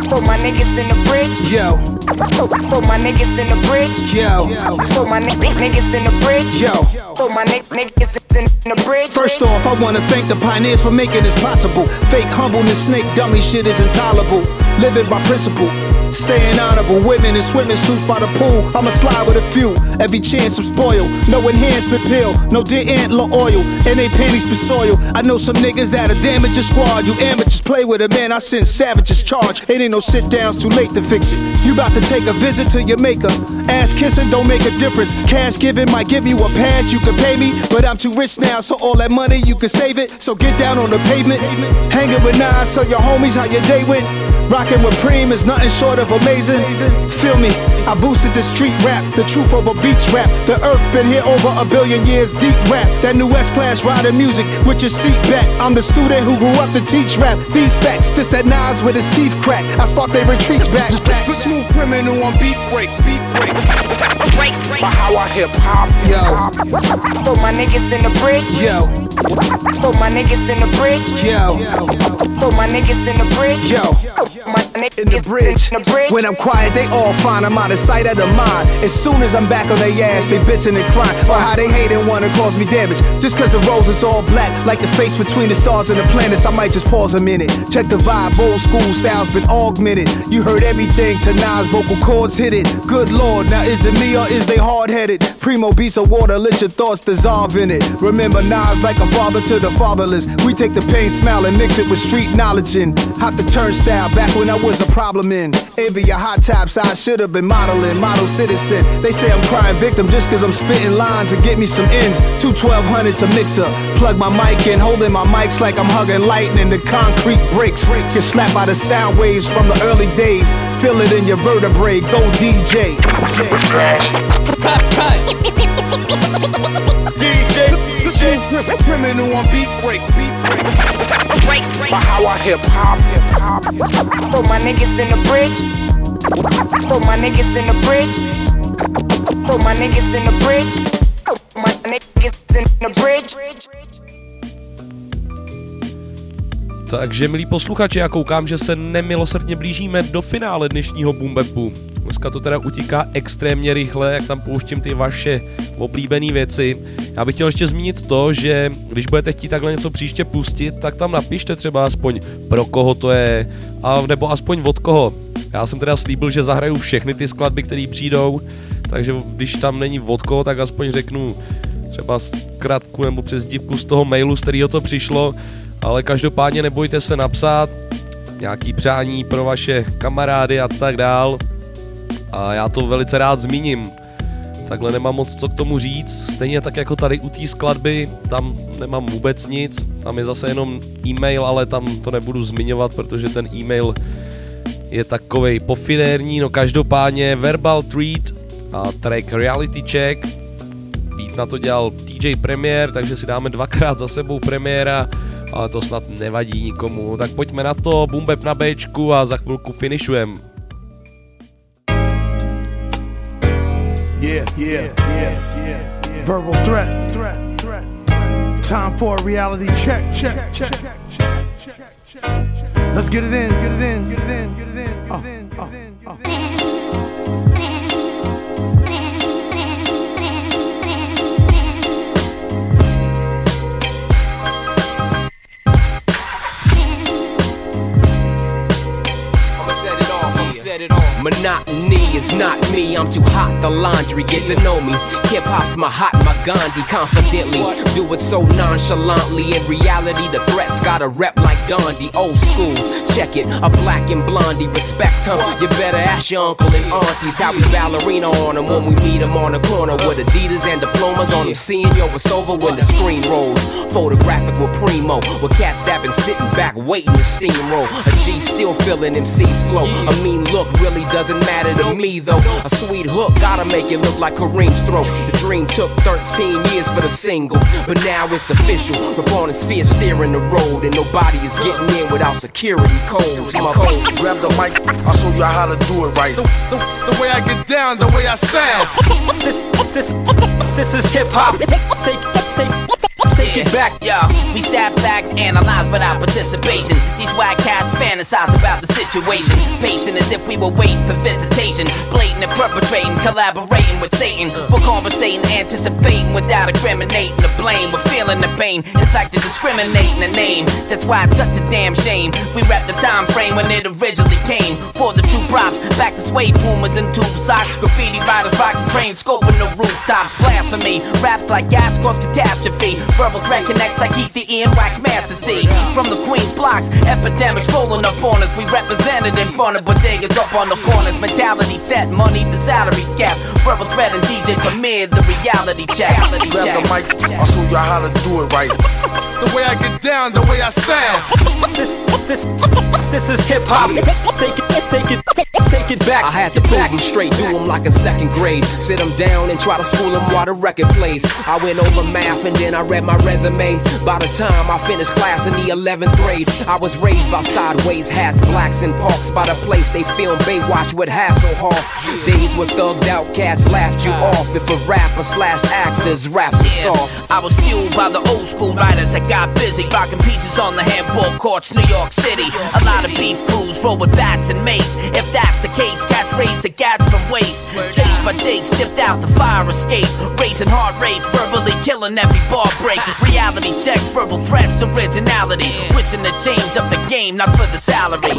For my niggas in the bridge. yo, For my niggas in the bridge. yo, For my ni- niggas in the bridge. yo. For my ni- niggas in the bridge. First off, I wanna thank the pioneers for making this possible. Fake humbleness, snake dummy shit is intolerable. Living by principle, staying honorable. Women in swimming suits by the pool. I'ma slide with a few. Every chance I'm spoiled. No enhancement pill, no deer antler oil, and they panties be soiled. I know some niggas that'll damage your squad. You amateurs play with it, man. I send savages charge. It ain't no sit downs, too late to fix it. You about to take a visit to your maker. Ass kissing don't make a difference. Cash giving might give you a pass, you can pay me, but I'm too rich now, so all that money you can save it. So get down on the pavement, hanging with Nas, so your homies how your day went. Rocking with Preem is nothing short of amazing. Feel me, I boosted the street rap, the truth over beats rap. The earth been here over a billion years, deep rap. That new S class riding music with your seat back. I'm the student who grew up to teach rap. These facts, this that Nas with his teeth crack. I spark their retreats back. [LAUGHS] The smooth criminal on beat breaks, beat breaks. My how I hip hop. Yo, For my niggas in the bridge. yo, For my niggas in the bridge. yo, For my niggas in the bridge. yo. My niggas in the bridge. in the bridge. When I'm quiet, they all fine. I'm out of sight, out of mind. As soon as I'm back on their ass, they bitching and crying. Or how they hate and wanna cause me damage. Just cause the rose is all black, like the space between the stars and the planets. I might just pause a minute. Check the vibe, old school style's been augmented. You heard everything to Nas, vocal cords hit it. Good lord, now is it me or is they hard headed? Primo beats of water, let your thoughts dissolve in it. Remember Nas like a father to the fatherless. We take the pain, smile, and mix it with street knowledge and hop the turnstile back when I was a problem in. Envy your hot tops, I should have been modeling, model citizen. They say I'm crying victim just cause I'm spitting lines to get me some ends. Two 1200s a mixer. Plug my mic in, holding my mics like I'm hugging lightning. The concrete breaks. Get slapped by the sound waves from the early days. Feel it in your vertebrae. Go DJ. DJ. The smooth criminal on beat breaks. Beat breaks. How I hip hop, hip hop. For my niggas in the bridge. For my niggas in the bridge. For my niggas in the bridge. My niggas in the bridge. Takže milí posluchači, já koukám, že se nemilosrdně blížíme do finále dnešního Boombepu. Dneska to teda utíká extrémně rychle, jak tam pouštím ty vaše oblíbené věci. Já bych chtěl ještě zmínit to, že když budete chtít takhle něco příště pustit, tak tam napište třeba aspoň pro koho to je, a nebo aspoň od koho. Já jsem teda slíbil, že zahraju všechny ty skladby, které přijdou, takže když tam není od koho, tak aspoň řeknu třeba zkratku nebo přezdívku z toho mailu, z kterého to přišlo, ale každopádně nebojte se napsat nějaký přání pro vaše kamarády a tak dál. A já to velice rád zmíním. Takhle nemám moc co k tomu říct, stejně tak jako tady u té skladby, tam nemám vůbec nic, tam je zase jenom e-mail, ale tam to nebudu zmiňovat, protože ten e-mail je takovej pofidérní, no každopádně Verbal Treat a track Reality Check, beat na to dělal DJ Premier, takže si dáme dvakrát za sebou premiéra, ale to snad nevadí nikomu. Tak pojďme na to, bumbeb na Bčku a za chvilku finišujem. Yeah, yeah, yeah, yeah. Verbal threat, threat, threat. Time for a reality check, check, check, check, check, check, check. Let's get it in, get it in, get it in, get it in, get it in, get it in. uh. Off, it off. Monotony is not me, I'm too hot. The laundry, get to know me. Hip hop's my hot, my Gandhi. Confidently, do it so nonchalantly. In reality, the threats got a rep like Gandhi. Old school, check it. A black and blondie, respect her. You better ask your uncle and aunties how we ballerina on them when we meet them on the corner with Adidas and diplomas on them. Seeing yo, it's over when the screen rolls. Photographic with Primo, with cats that been sitting back waiting to steamroll. A G still feeling MC's flow. A mean look really doesn't matter to me though. A sweet hook gotta make it look like Kareem's throat. The dream took 13 years for the single, but now it's official. Opponents fear steering the road, and nobody is getting in without security codes. My code. Grab the mic, I'll show you how to do it right. The, the, the way I get down, the way I sound. This, this, this is hip hop. It back. Yo, we step back, analyze without participation. These whack cats fantasize about the situation. Patient as if we were waiting for visitation. Blatant and perpetrating, collaborating with Satan. We're conversating, anticipating without incriminating the blame. We're feeling the pain. It's like they're discriminating the name. That's why it's such a damn shame. We rap the time frame when it originally came. For the true props, back to suede boomers and tube socks. Graffiti riders rocking trains, scoping the rooftops. Blasphemy, raps like gas cause catastrophe. Verbal threat connects like Ether and Wax Master C. From the Queen's blocks, epidemics rolling up on us. We represented in front of bodegas up on the corners. Mentality set, money the salaries cap. Verbal threat and DJ Premier, the reality check. Reality Grab check. the mic, I'll show you how to do it right. The way I get down, the way I sound. This, this, this is hip hop. Take it, take it, take it back. I had to prove them straight, do them like in second grade. Sit them down and try to school them while the record plays. I went over math and then I read my resume. By the time I finished class in the 11th grade, I was raised by sideways hats, blacks, and parks by the place they filmed Baywatch with Hasselhoff. Days where thugged out cats laughed you off. If a rapper slash actors raps are soft. I was fueled by the old school writers that got busy rocking pieces on the handball courts, New York City. A lot of beef crews roll with bats and mace. If that's the case, cats raise the gats from waste. Chased by Jake, stepped out the fire escape. Raising heart rates, verbally killing every bar break. Reality checks, verbal threats, originality. Wishing to change up the game, not for the salary.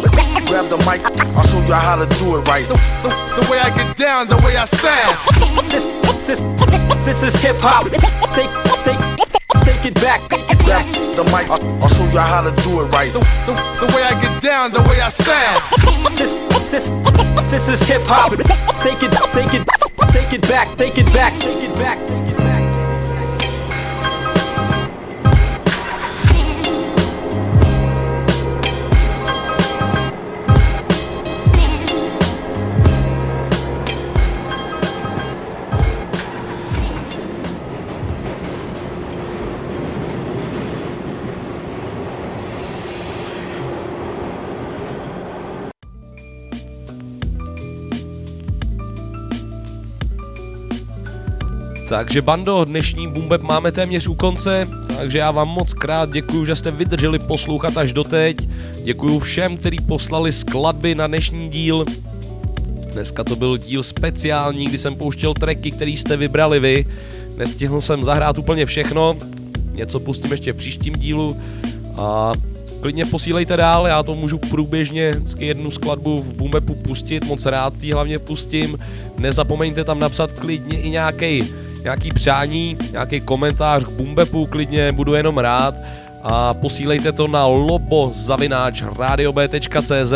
Grab the mic, I'll show you how to do it right. The, the, the way I get down, the way I sound. This, this, this is hip hop. Take, take, take it back. Grab the mic, I'll, I'll show you how to do it right. The, the, the way I get down, the way I sound. This, this, this is hip hop. Take it, take it, take it back. Take it back. Take it back. Take it back. Takže bando, dnešní Bumbeb máme téměř u konce, takže já vám moc krát děkuji, že jste vydrželi poslouchat až doteď. Děkuji všem, kteří poslali skladby na dnešní díl. Dneska to byl díl speciální, kdy jsem pouštěl tracky, který jste vybrali vy. Nestihl jsem zahrát úplně všechno, něco pustím ještě v příštím dílu a klidně posílejte dál, já to můžu průběžně vždycky jednu skladbu v Bumbepu pustit, moc rád ji hlavně pustím. Nezapomeňte tam napsat klidně i nějaký nějaký přání, nějaký komentář k Bumbepu, klidně budu jenom rád. A posílejte to na lobo.radiob.cz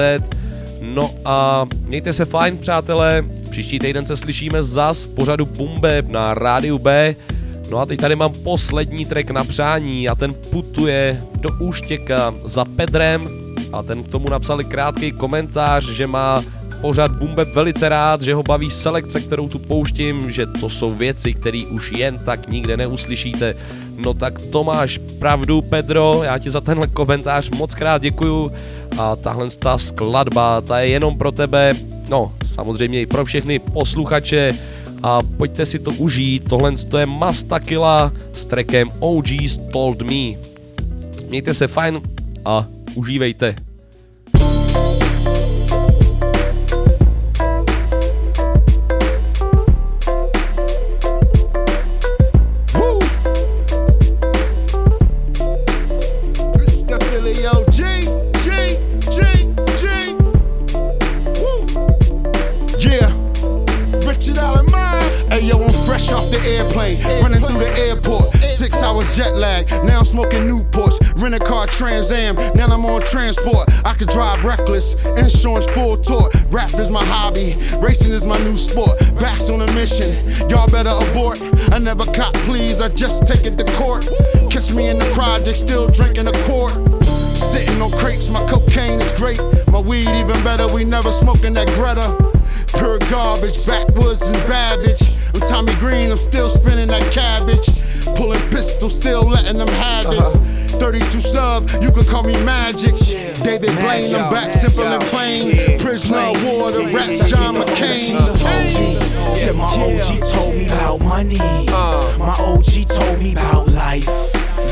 No a mějte se fajn, přátelé, příští týden se slyšíme zas pořadu Bumbeb na Rádiu B. No a teď tady mám poslední track na přání a ten putuje do Úštěka za Pedrem. A ten k tomu napsali krátký komentář, že má pořad Bumbeb velice rád, že ho baví selekce, kterou tu pouštím, že to jsou věci, které už jen tak nikde neuslyšíte. No tak to máš pravdu, Pedro, já ti za tenhle komentář moc krát děkuju a tahle ta skladba, ta je jenom pro tebe, no samozřejmě i pro všechny posluchače a pojďte si to užít, tohle je Mastakila s trackem OG's Told Me. Mějte se fajn a užívejte. Jet lag. Now I'm smoking Newports, rent a car Trans Am. Now I'm on transport. I could drive reckless, insurance full tour. Rap is my hobby, racing is my new sport. Backs on a mission, y'all better abort. I never cop please, I just take it to court. Catch me in the project, still drinking a quart. Sitting on crates, my cocaine is great. My weed even better, we never smoking that Greta. Pure garbage, backwoods and Babbage. I'm Tommy Green, I'm still spinning that cabbage. Pulling pistols, still letting them have it. Uh-huh. 32 sub, you can call me Magic. Yeah. David Blaine, I'm back simple and plain. Prisoner of war, the raps John McCain. Said my OG told me about money. Uh. My OG told me about life.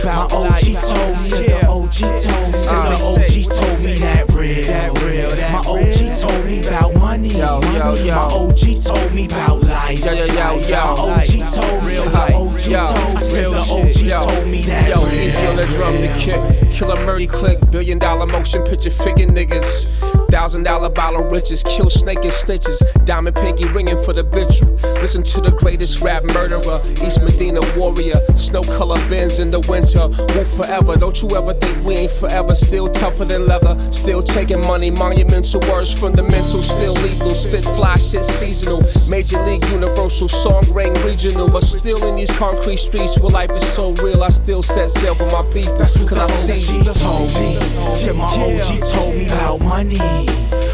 My OG told me, said the OG told me, said the OG told me that real. That real, that My OG told me about money. Yo, yo, yo. My OG told me about life. Yo, yo, yo, yo. My OG told me, the OG told me, the OG told me that. Yo, easy on the drum, the kick. Killer Murray click, billion dollar motion picture figure niggas. Thousand dollar bottle riches, kill snake and snitches. Diamond pinky ringing for the bitch. Listen to the greatest rap murderer, East Medina warrior. Snow color bends in the winter. Won't forever. Don't you ever think we ain't forever. Still tougher than leather. Still taking money. Monumental words from the mental. Still lethal. Spit fly shit seasonal. Major league universal. Song ring regional. But still in these concrete streets where life is so real. I still set sail for my people. Cause I see you. told me. Said my OG told me about money.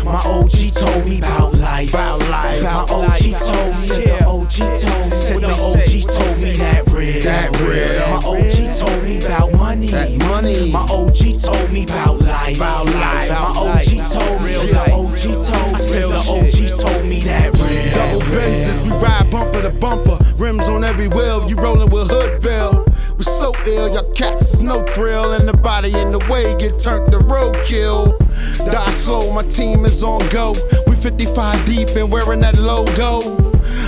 My OG told me about life. About life. My OG told me. The OG told me. Said the OG told me that real. That real. My OG told me about money. That money. My OG told me about life. About life. My OG told me. The OG told me. Said the OG told me that real. Double Benzes, we ride bumper to bumper. Rims on every wheel. You rolling with Hoodville. We so ill, your cats is no thrill, and the body in the way get turned to roadkill. Die slow, my team is on go. We 55 deep and wearing that logo.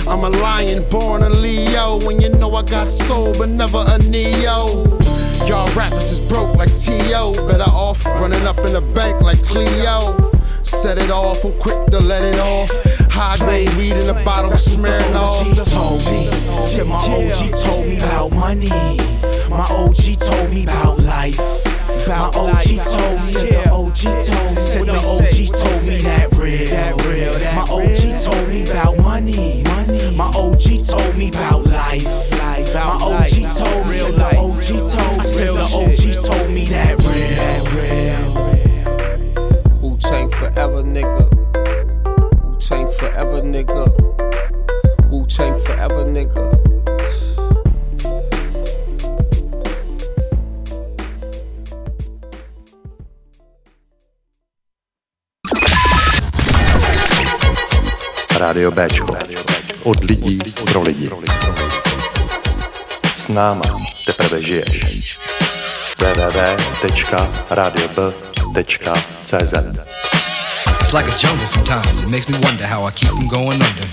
I'm a lion, born a Leo, and you know I got soul, but never a Neo. Y'all rappers is broke like T.O. Better off running up in the bank like Cleo. Set it off, I'm quick to let it off. High grade weed in a bottle of Smirnoff. OG told me, my OG told me about money. My OG told me about life. My OG told me, the OG told me, said the OG told me that real. That real. My OG told me about money. Money. My OG told me about life. Life. My OG told me, the Lidí pro lidi. S náma teprve žiješ. www.radiob.cz It's like a jungle sometimes. It makes me wonder how I keep from going under.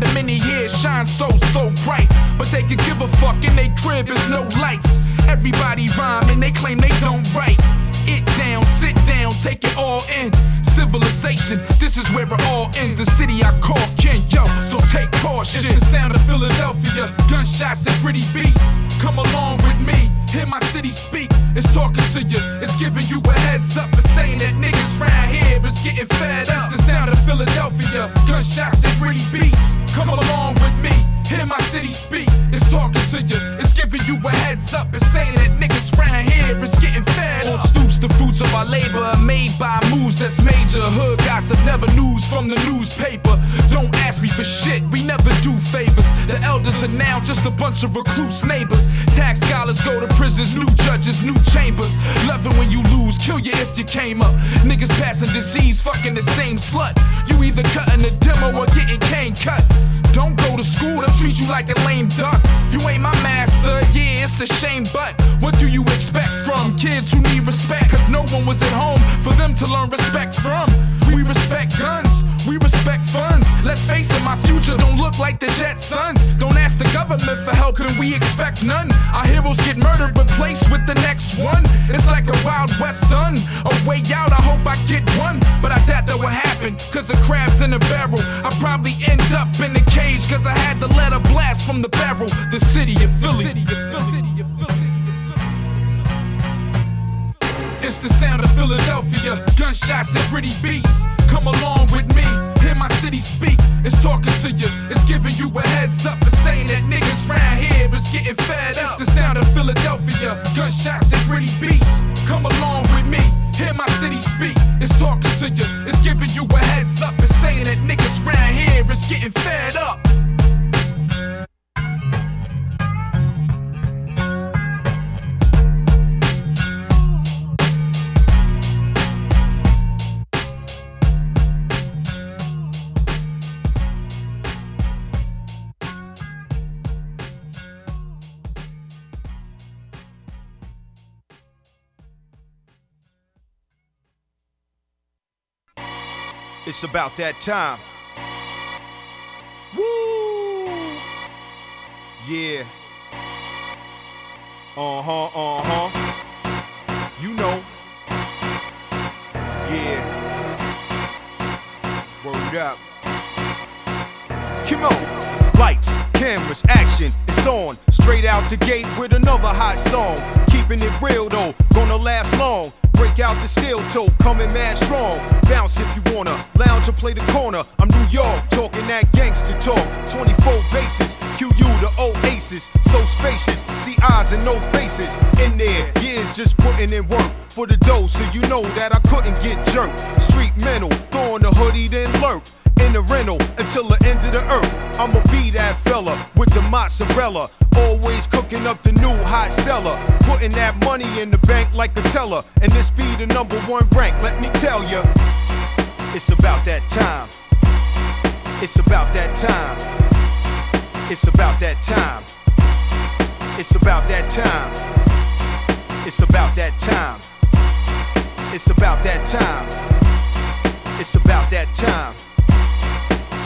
The many here shine so, so bright. But they could give a fuck in they crib is no lights. Everybody rhyme and they claim they don't write. It down, sit down, take it all in. Civilization, this is where it all ends. The city I call Ken, yo, so take caution. It's the sound of Philadelphia, gunshots and pretty beats. Come along with me, hear my city speak. It's talking to you, it's giving you a heads up. It's saying that niggas round here is getting fed up. It's the sound of Philadelphia, gunshots and pretty beats. Come along with me, hear my city speak. It's talking to you, it's giving you a heads up. It's saying that niggas round here is getting fed. On stoops, the fruits of our labor are made by moves that's major. Hood gossip, never news from the newspaper. Don't ask me for shit, we never do favors. The elders are now just a bunch of recluse neighbors. Tax scholars go to prisons, new judges, new chambers. Love it when you lose, kill you if you came up. Niggas passing disease, fucking the same slut. You either cutting the demo or getting cane cut. Don't go to school, they'll treat you like a lame duck. You ain't my master, yeah, it's a shame, but what do you expect from kids who need respect? Cause no one was at home for them to learn respect from. We respect guns, we respect funds. Let's face it, my future don't look like the Jetsons. Don't ask the government for help, couldn't we expect none? Our heroes get murdered, replaced with the next one. It's like a Wild West done. A way out, I hope I get one. But I doubt that will happen, cause the crab's in a barrel. I probably end up in the cage, cause I had to let a blast from the barrel. The city of Philly. It's the sound of Philadelphia, gunshots and pretty beats. Come along with me, hear my city speak. It's talking to you, it's giving you a heads up. It's saying that niggas round here is getting fed up. It's the sound of Philadelphia, gunshots and pretty beats. Come along with me, hear my city speak. It's talking to you, it's giving you a heads up. It's saying that niggas round here is getting fed up. It's about that time. Woo! Yeah. Uh huh, uh huh. You know. Yeah. Word up. Come on. Lights, cameras, action, it's on. Straight out the gate with another hot song. Keeping it real though, gonna last long. Break out the steel toe, coming mad strong. Bounce if you wanna, lounge or play the corner. I'm New York, talking that gangster talk. 24 bases, QU the oasis, so spacious. See eyes and no faces in there. Years just putting in work for the dough, so you know that I couldn't get jerked. Street mental, throwing the hoodie then lurk in the rental until the end of the earth. I'ma be that fella with the mozzarella. Always cooking up the new hot seller. Putting that money in the bank like a teller. And this be the number one rank, let me tell ya. It's about that time. It's about that time. It's about that time. It's about that time. It's about that time. It's about that time. It's about that time.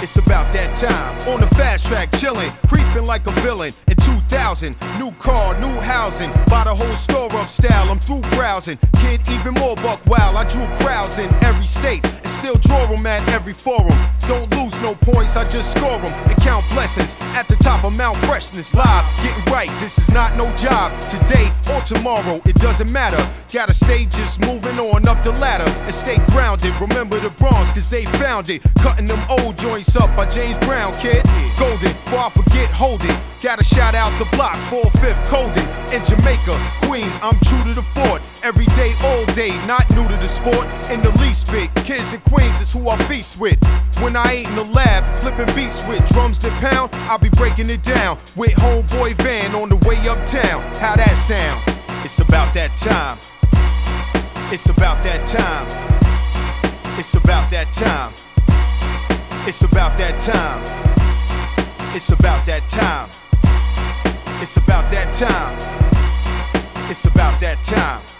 It's about that time. On the fast track, chillin', creeping like a villain. In 2000, new car, new housing. Buy the whole store up style. I'm through browsing. Kid, even more buck wow. I drew crowds in every state still draw them at every forum. Don't lose no points, I just score them and count blessings. At the top of Mount Freshness, live, getting right. This is not no job. Today or tomorrow, it doesn't matter. Gotta stay just moving on up the ladder and stay grounded. Remember the Bronx, cause they found it. Cutting them old joints up by James Brown, kid. Golden, before I forget, hold it. Gotta shout out the block, 4 5th Colden. In Jamaica, Queens, I'm true to the fort. Every day, all day, not new to the sport. In the least bit, kids in Queens is who I feast with. When I ain't in the lab, flipping beats with drums that pound, I'll be breaking it down. With homeboy van on the way uptown. How that sound? It's about that time. It's about that time. It's about that time. It's about that time. It's about that time. It's about that time. It's about that time.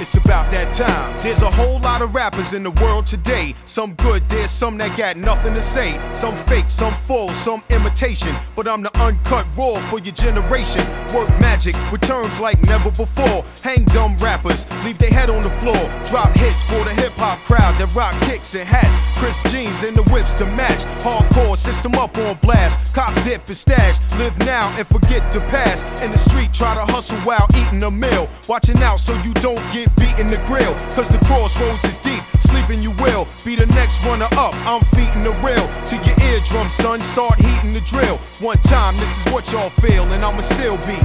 It's about that time. There's a whole lot of rappers in the world today. Some good, there's some that got nothing to say. Some fake, some full, some imitation. But I'm the uncut raw for your generation. Work magic with terms like never before. Hang dumb rappers, leave their head on the floor. Drop hits for the hip hop crowd that rock kicks and hats. Crisp jeans and the whips to match. Hardcore system up on blast. Cop dip and stash. Live now and forget the past. In the street, try to hustle while eating a meal. Watching out so you don't get beat in the grill. Cause the crossroads is deep. Sleeping you will be the next runner up. I'm feeding the real to your eardrum, son. Start heating the drill. One time, this is what y'all feel, and I'ma still be